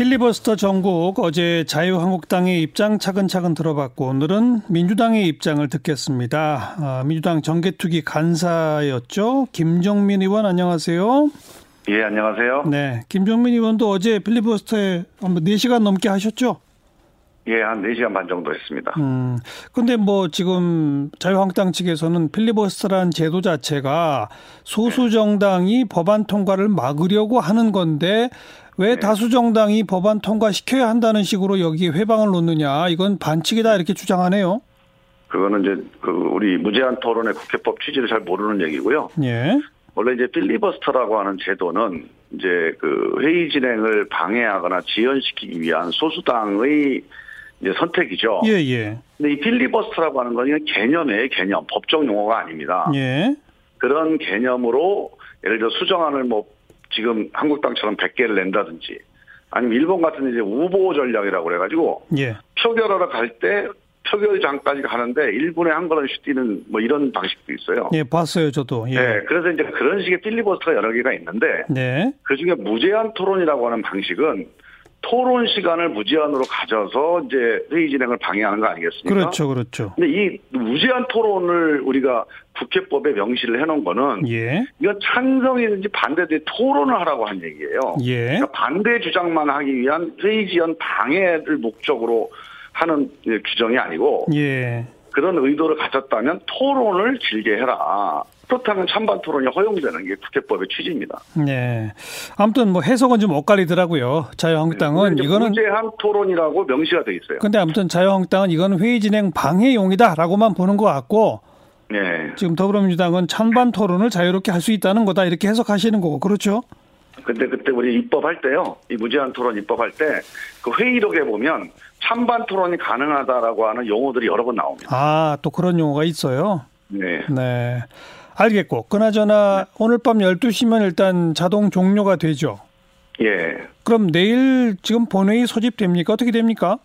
필리버스터 전국 어제 자유한국당의 입장 차근차근 들어봤고 오늘은 민주당의 입장을 듣겠습니다. 아, 민주당 정개특위 간사였죠. 김종민 의원 안녕하세요. 예, 안녕하세요. 네, 김종민 의원도 어제 필리버스터에 4시간 넘게 하셨죠? 예, 한 4시간 반 정도 했습니다. 음, 근데 뭐 지금 자유한국당 측에서는 필리버스터라는 제도 자체가 소수 정당이 법안 통과를 막으려고 하는 건데 왜 네. 다수 정당이 법안 통과시켜야 한다는 식으로 여기에 회방을 놓느냐 이건 반칙이다 이렇게 주장하네요. 그거는 이제 그 우리 무제한 토론의 국회법 취지를 잘 모르는 얘기고요. 예. 원래 이제 필리버스터라고 하는 제도는 이제 그 회의 진행을 방해하거나 지연시키기 위한 소수당의 이제 선택이죠. 예, 예. 근데 이 필리버스터라고 하는 건 그냥 개념의 개념, 법적 용어가 아닙니다. 예. 그런 개념으로 예를 들어 수정안을 뭐 지금 한국당처럼 100개를 낸다든지 아니면 일본 같은 이제 우보 전략이라고 그래가지고 예. 표결하러 갈 때 표결장까지 가는데 1분에 한 걸음씩 뛰는 뭐 이런 방식도 있어요. 예, 봤어요, 저도. 예. 네, 그래서 이제 그런 식의 필리버스터가 여러 개가 있는데 네. 그 중에 무제한 토론이라고 하는 방식은 토론 시간을 무제한으로 가져서 이제 회의 진행을 방해하는 거 아니겠습니까? 그렇죠, 그렇죠. 근데 이 무제한 토론을 우리가 국회법에 명시를 해놓은 거는 예. 이건 찬성이든지 반대든지 토론을 하라고 한 얘기예요. 예. 그러니까 반대 주장만 하기 위한 회의 지연 방해를 목적으로 하는 규정이 아니고 예. 그런 의도를 가졌다면 토론을 길게 해라. 그렇다면 찬반 토론이 허용되는 게 국회법의 취지입니다. 네. 아무튼 뭐 해석은 좀 엇갈리더라고요. 자유한국당은 이제 이거는 무제한 토론이라고 명시가 돼 있어요. 근데 아무튼 자유한국당은 이거는 회의 진행 방해용이다라고만 보는 것 같고 네. 지금 더불어민주당은 찬반 토론을 자유롭게 할 수 있다는 거다 이렇게 해석하시는 거고 그렇죠? 근데 그때 우리 입법할 때요, 이 무제한 토론 입법할 때 그 회의록에 보면 찬반 토론이 가능하다라고 하는 용어들이 여러 번 나옵니다. 아 또 그런 용어가 있어요. 네. 네. 알겠고 그나저나 오늘 밤 12시면 일단 자동 종료가 되죠. 예. 그럼 내일 지금 본회의 소집됩니까? 어떻게 됩니까?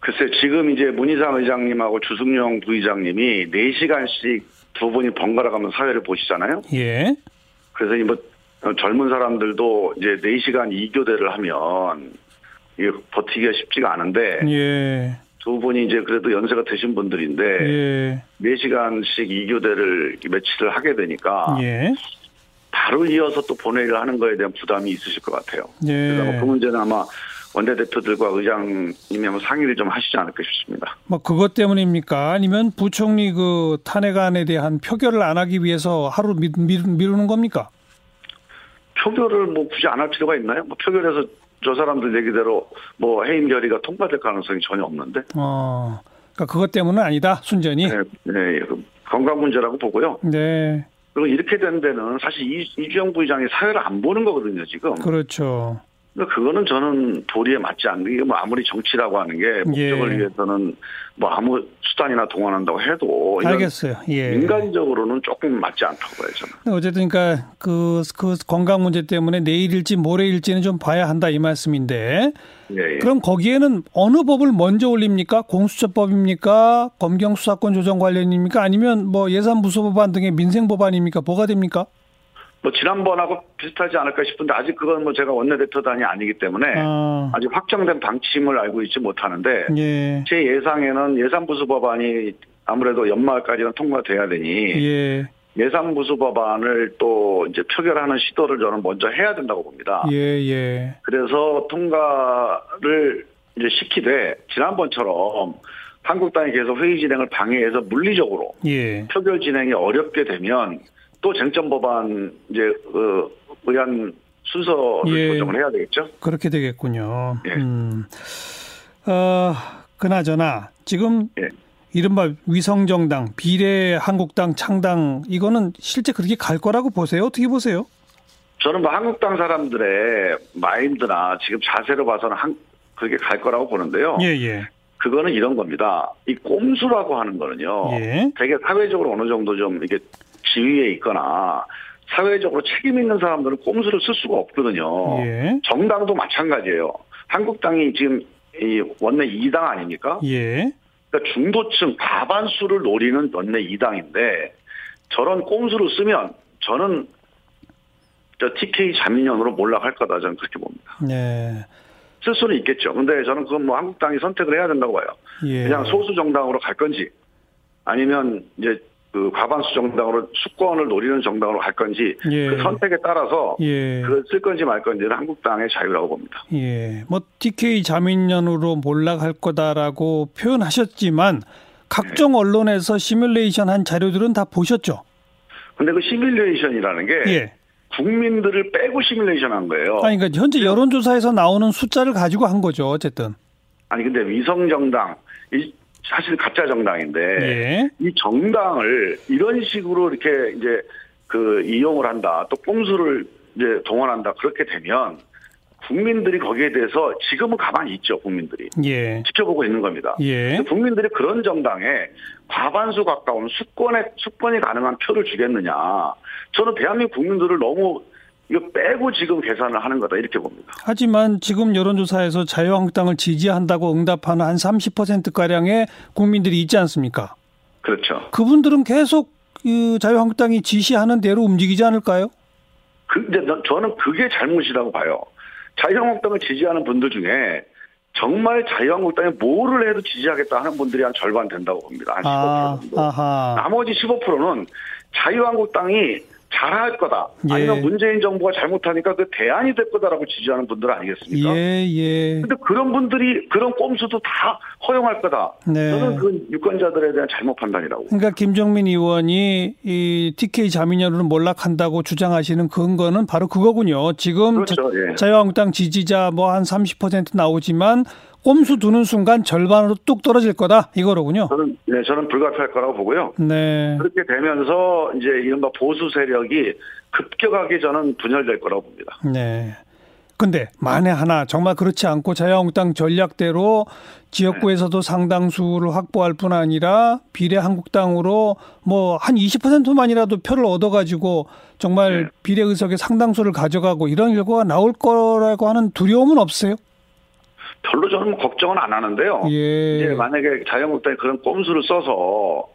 글쎄 지금 이제 문희상 의장님하고 주승용 부의장님이 4시간씩 두 분이 번갈아 가면서 사회를 보시잖아요. 예. 그래서 이뭐 젊은 사람들도 이제 4시간 2교대를 하면 이게 버티기가 쉽지가 않은데 예. 두 분이 이제 그래도 연세가 드신 분들인데 예. 4시간씩 2교대를 며칠을 하게 되니까 예. 바로 이어서 또 본회의를 하는 거에 대한 부담이 있으실 것 같아요. 그래서 예. 문제는 아마 원내대표들과 의장님이 한번 상의를 좀 하시지 않을까 싶습니다. 뭐 그것 때문입니까? 아니면 부총리 그 탄핵안에 대한 표결을 안 하기 위해서 하루 미, 미, 미루는 겁니까? 표결을 뭐 굳이 안 할 필요가 있나요? 뭐 표결에서 저 사람들 얘기대로 뭐 해임 결의가 통과될 가능성이 전혀 없는데. 어. 그러니까 그것 때문은 아니다. 순전히. 네, 네, 그 건강 문제라고 보고요. 네. 그리고 이렇게 된 데는 사실 이, 이주영 부의장이 사회를 안 보는 거거든요, 지금. 그렇죠. 그거는 저는 도리에 맞지 않는 게 뭐 아무리 정치라고 하는 게 목적을 예. 위해서는 뭐 아무 수단이나 동원한다고 해도 알겠어요. 예. 인간적으로는 조금 맞지 않다고 봐요, 저는. 어쨌든 그러니까 그, 그 건강 문제 때문에 내일일지 모레일지는 좀 봐야 한다 이 말씀인데 예, 예. 그럼 거기에는 어느 법을 먼저 올립니까? 공수처법입니까? 검경수사권 조정 관련입니까? 아니면 뭐 예산부수법안 등의 민생 법안입니까? 뭐가 됩니까? 뭐 지난번하고 비슷하지 않을까 싶은데 아직 그건 뭐 제가 원내대표단이 아니기 때문에 아, 아직 확정된 방침을 알고 있지 못하는데 예, 제 예상에는 예산부수 법안이 아무래도 연말까지는 통과돼야 되니 예, 예산부수 법안을 또 이제 표결하는 시도를 저는 먼저 해야 된다고 봅니다. 예, 예, 그래서 통과를 이제 시키되 지난번처럼 한국당이 계속 회의 진행을 방해해서 물리적으로 예, 표결 진행이 어렵게 되면 또 쟁점 법안 이제 어, 의안 순서를 예. 조정을 해야 되겠죠. 그렇게 되겠군요. 예. 음, 어, 그나저나 지금 예. 이른바 위성정당, 비례 한국당 창당 이거는 실제 그렇게 갈 거라고 보세요? 어떻게 보세요? 저는 뭐 한국당 사람들의 마인드나 지금 자세로 봐서는 한, 그렇게 갈 거라고 보는데요. 예, 예, 그거는 이런 겁니다. 이 꼼수라고 하는 거는요. 예, 되게 사회적으로 어느 정도 좀 이게 지위에 있거나 사회적으로 책임 있는 사람들은 꼼수를 쓸 수가 없거든요. 예, 정당도 마찬가지예요. 한국당이 지금 이 원내 2당 아닙니까? 예, 그러니까 중도층 과반수를 노리는 원내 2당인데 저런 꼼수를 쓰면 저는 저 TK 자민련으로 몰락할 거다 저는 그렇게 봅니다. 네. 쓸 수는 있겠죠. 근데 저는 그건 뭐 한국당이 선택을 해야 된다고 봐요. 예. 그냥 소수 정당으로 갈 건지 아니면 이제 그 과반수 정당으로 수권을 노리는 정당으로 갈 건지 예. 그 선택에 따라서 예. 그걸 쓸 건지 말 건지는 한국당의 자유라고 봅니다. 예. 뭐 TK 자민련으로 몰락할 거다라고 표현하셨지만 각종 네. 언론에서 시뮬레이션 한 자료들은 다 보셨죠? 근데 그 시뮬레이션이라는 게 예. 국민들을 빼고 시뮬레이션 한 거예요. 아니 그러니까 현재 여론조사에서 나오는 숫자를 가지고 한 거죠. 어쨌든. 아니 근데 위성 정당 이 사실 가짜 정당인데 예. 이 정당을 이런 식으로 이렇게 이제 그 이용을 한다 또 꼼수를 이제 동원한다 그렇게 되면 국민들이 거기에 대해서 지금은 가만히 있죠 국민들이 예. 지켜보고 있는 겁니다. 예. 국민들이 그런 정당에 과반수 가까운 수권에 수권이 가능한 표를 주겠느냐? 저는 대한민국 국민들을 너무 이거 빼고 지금 계산을 하는 거다 이렇게 봅니다. 하지만 지금 여론조사에서 자유한국당을 지지한다고 응답하는 한 30%가량의 국민들이 있지 않습니까? 그렇죠. 그분들은 계속 그 자유한국당이 지시하는 대로 움직이지 않을까요? 그 난- 저는 그게 잘못이라고 봐요. 자유한국당을 지지하는 분들 중에 정말 자유한국당에 뭐를 해도 지지하겠다 하는 분들이 한 절반 된다고 봅니다. 한 15% 아, 정도. 아하. 나머지 15%는 자유한국당이 잘할 거다. 예. 아니면 문재인 정부가 잘못하니까 그 대안이 될 거다라고 지지하는 분들 아니겠습니까? 예, 예. 근데 그런 분들이 그런 꼼수도 다 허용할 거다. 네. 저는 그 유권자들에 대한 잘못 판단이라고. 그러니까 김종민 의원이 이 TK 자민련으로 몰락한다고 주장하시는 근거는 바로 그거군요. 지금 그렇죠. 예. 자, 유한국당 지지자 뭐 한 30% 나오지만 꼼수 두는 순간 절반으로 뚝 떨어질 거다 이거로군요. 저는 네, 저는 불가피할 거라고 보고요. 네. 그렇게 되면서 이제 이른바 보수 세력이 급격하게 저는 분열될 거라고 봅니다. 네. 근데 만에 하나 정말 그렇지 않고 자유한국당 전략대로 지역구에서도 상당수를 확보할 뿐 아니라 비례 한국당으로 뭐 한 20%만이라도 표를 얻어가지고 정말 네. 비례 의석의 상당수를 가져가고 이런 결과가 나올 거라고 하는 두려움은 없어요? 별로 저는 뭐 걱정은 안 하는데요. 예. 이제 만약에 자유한국당이 그런 꼼수를 써서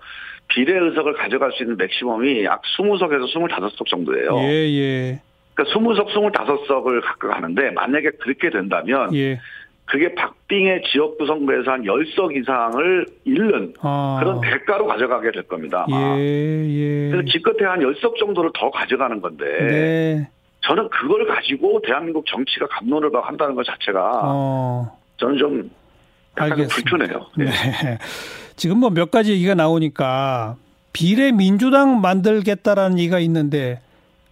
비례 의석을 가져갈 수 있는 맥시멈이 약 20석에서 25석 정도예요. 예, 예, 그러니까 20석, 25석을 각각 하는데 만약에 그렇게 된다면 예. 그게 박빙의 지역구 선거에서 한 10석 이상을 잃는 아. 그런 대가로 가져가게 될 겁니다. 아마. 예, 예. 그래서 기껏해 한 10석 정도를 더 가져가는 건데 네. 저는 그걸 가지고 대한민국 정치가 감론을 박 한다는 것 자체가 어. 저는 좀 약간 알겠습니다. 불편해요. 예. 네. 지금 뭐 몇 가지 얘기가 나오니까 비례 민주당 만들겠다라는 얘기가 있는데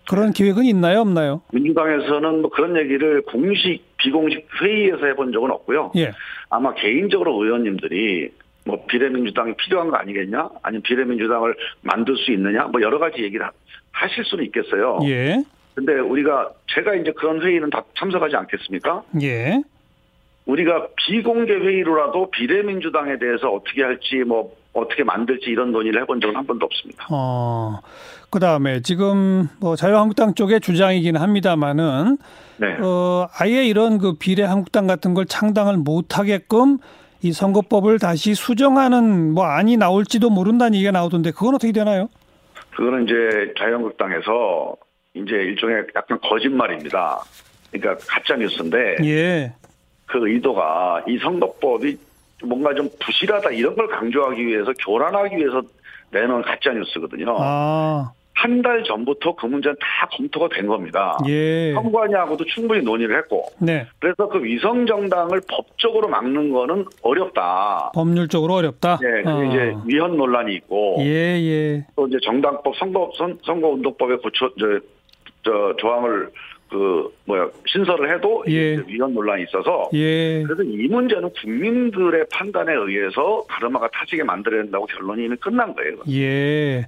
그런 계획은 있나요, 없나요? 민주당에서는 뭐 그런 얘기를 공식 비공식 회의에서 해본 적은 없고요. 예. 아마 개인적으로 의원님들이 뭐 비례민주당이 필요한 거 아니겠냐? 아니면 비례민주당을 만들 수 있느냐? 뭐 여러 가지 얘기를 하- 하실 수는 있겠어요. 예. 근데 우리가 제가 이제 그런 회의는 다 참석하지 않겠습니까? 예. 우리가 비공개 회의로라도 비례민주당에 대해서 어떻게 할지 뭐 어떻게 만들지 이런 논의를 해본 적은 한 번도 없습니다. 어. 그 다음에 지금 뭐 자유한국당 쪽의 주장이긴 합니다만은 네. 어 아예 이런 그 비례 한국당 같은 걸 창당을 못 하게끔 이 선거법을 다시 수정하는 뭐 안이 나올지도 모른다는 얘기가 나오던데 그건 어떻게 되나요? 그거는 이제 자유한국당에서 이제 일종의 약간 거짓말입니다. 그러니까 가짜 뉴스인데 예. 그 의도가 이 선거법이 뭔가 좀 부실하다 이런 걸 강조하기 위해서 교란하기 위해서 내놓은 가짜 뉴스거든요. 아. 한달 전부터 그 문제는 다 검토가 된 겁니다. 예. 선관위하고도 충분히 논의를 했고 네. 그래서 그 위성 정당을 법적으로 막는 거는 어렵다. 법률적으로 어렵다. 예, 그 어. 이제 위헌 논란이 있고 예, 예. 또 이제 정당법 선거 선, 선거운동법에 고쳐 저, 저 조항을 그 뭐야 신설을 해도 예. 위헌 논란이 있어서 예. 그래서 이 문제는 국민들의 판단에 의해서 가르마가 타지게 만들어야 된다고 결론이 이미 끝난 거예요. 예.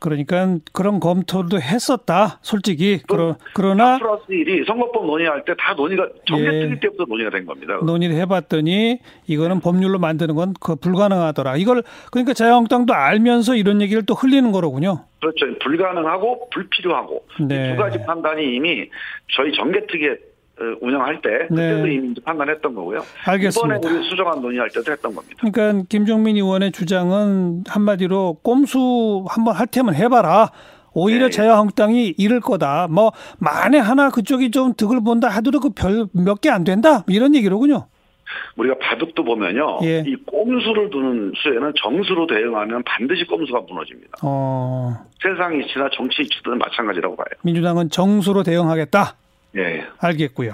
그러니까 그런 검토도 했었다. 솔직히. 그러, 그러나 플러스 1이 선거법 논의할 때 다 논의가 정개특위 예. 때부터 논의가 된 겁니다. 논의를 해봤더니 이거는 법률로 만드는 건 그 불가능하더라. 이걸 그러니까 자유한국당도 알면서 이런 얘기를 또 흘리는 거로군요. 그렇죠. 불가능하고 불필요하고 네. 이두 가지 판단이 이미 저희 정개특위 운영할 때 그때도 네. 이미 판단했던 거고요. 알겠습니다. 이번에 우리 수정안 논의할 때도 했던 겁니다. 그러니까 김종민 의원의 주장은 한마디로 꼼수 한번 할 테면 해봐라. 오히려 네. 자유한국당이 잃을 거다. 뭐 만에 하나 그쪽이 좀 득을 본다 하더라도 그 별 몇 개 안 된다 이런 얘기로군요. 우리가 바둑도 보면요. 예. 이 꼼수를 두는 수에는 정수로 대응하면 반드시 꼼수가 무너집니다. 어, 세상 이치나 정치 이치든 마찬가지라고 봐요. 민주당은 정수로 대응하겠다. 예. 알겠고요.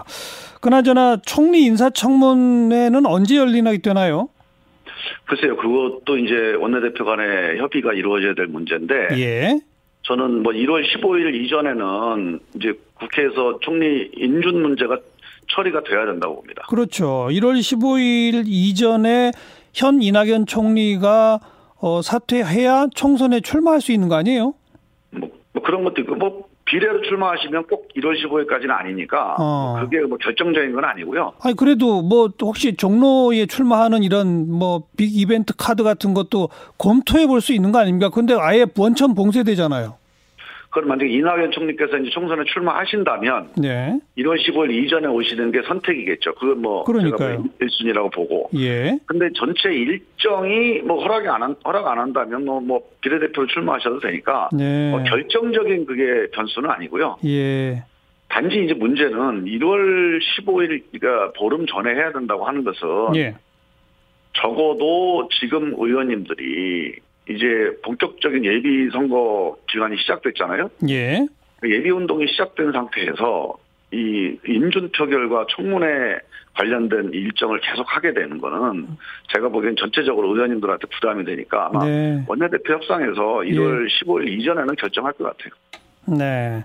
그나저나 총리 인사청문회는 언제 열리나 되나요? 글쎄요, 그것도 이제 원내대표 간의 협의가 이루어져야 될 문제인데, 예. 저는 뭐 1월 15일 이전에는 이제 국회에서 총리 인준 문제가 처리가 돼야 된다고 봅니다. 그렇죠. 1월 15일 이전에 현 이낙연 총리가 어, 사퇴해야 총선에 출마할 수 있는 거 아니에요? 뭐, 뭐 그런 것도 있고, 뭐 비례로 출마하시면 꼭 1월 15일까지는 아니니까, 어. 뭐 그게 뭐 결정적인 건 아니고요. 아니 그래도 뭐 혹시 종로에 출마하는 이런 뭐 빅 이벤트 카드 같은 것도 검토해 볼 수 있는 거 아닙니까? 근데 아예 원천 봉쇄되잖아요. 그럼 만약에 이낙연 총리께서 이제 총선에 출마하신다면, 네. 1월 15일 이전에 오시는 게 선택이겠죠. 그건 뭐 그러니까요. 제가 뭐 1순위라고 보고. 예. 근데 전체 일정이 뭐 허락이 안 한, 허락 안 한다면 뭐, 뭐 비례대표로 출마하셔도 되니까 네. 뭐 결정적인 그게 변수는 아니고요. 예. 단지 이제 문제는 1월 15일 그러니까 보름 전에 해야 된다고 하는 것은 예. 적어도 지금 의원님들이 이제 본격적인 예비 선거 기간이 시작됐잖아요. 예. 예비 운동이 시작된 상태에서 이 인준 표결과 청문회 관련된 일정을 계속 하게 되는 거는 제가 보기엔 전체적으로 의원님들한테 부담이 되니까 아마 네. 원내대표 협상에서 1월 15일 이전에는 결정할 것 같아요. 네.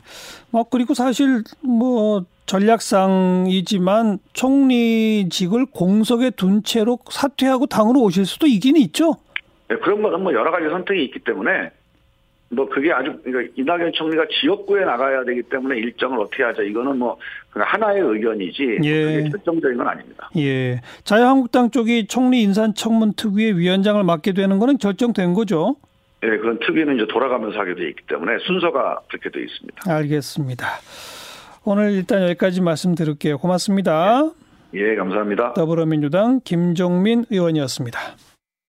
뭐 그리고 사실 뭐 전략상이지만 총리직을 공석에 둔 채로 사퇴하고 당으로 오실 수도 있긴 있죠. 네, 그런 거는 뭐 여러 가지 선택이 있기 때문에 뭐 그게 아주 그러니까 이낙연 총리가 지역구에 나가야 되기 때문에 일정을 어떻게 하자 이거는 뭐 그냥 하나의 의견이지 예. 그게 결정적인 건 아닙니다. 예. 자유한국당 쪽이 총리 인사청문 특위의 위원장을 맡게 되는 거는 결정된 거죠. 예, 그런 특위는 이제 돌아가면서 하게 돼 있기 때문에 순서가 그렇게 돼 있습니다. 알겠습니다. 오늘 일단 여기까지 말씀드릴게요. 고맙습니다. 예, 감사합니다. 더불어민주당 김종민 의원이었습니다.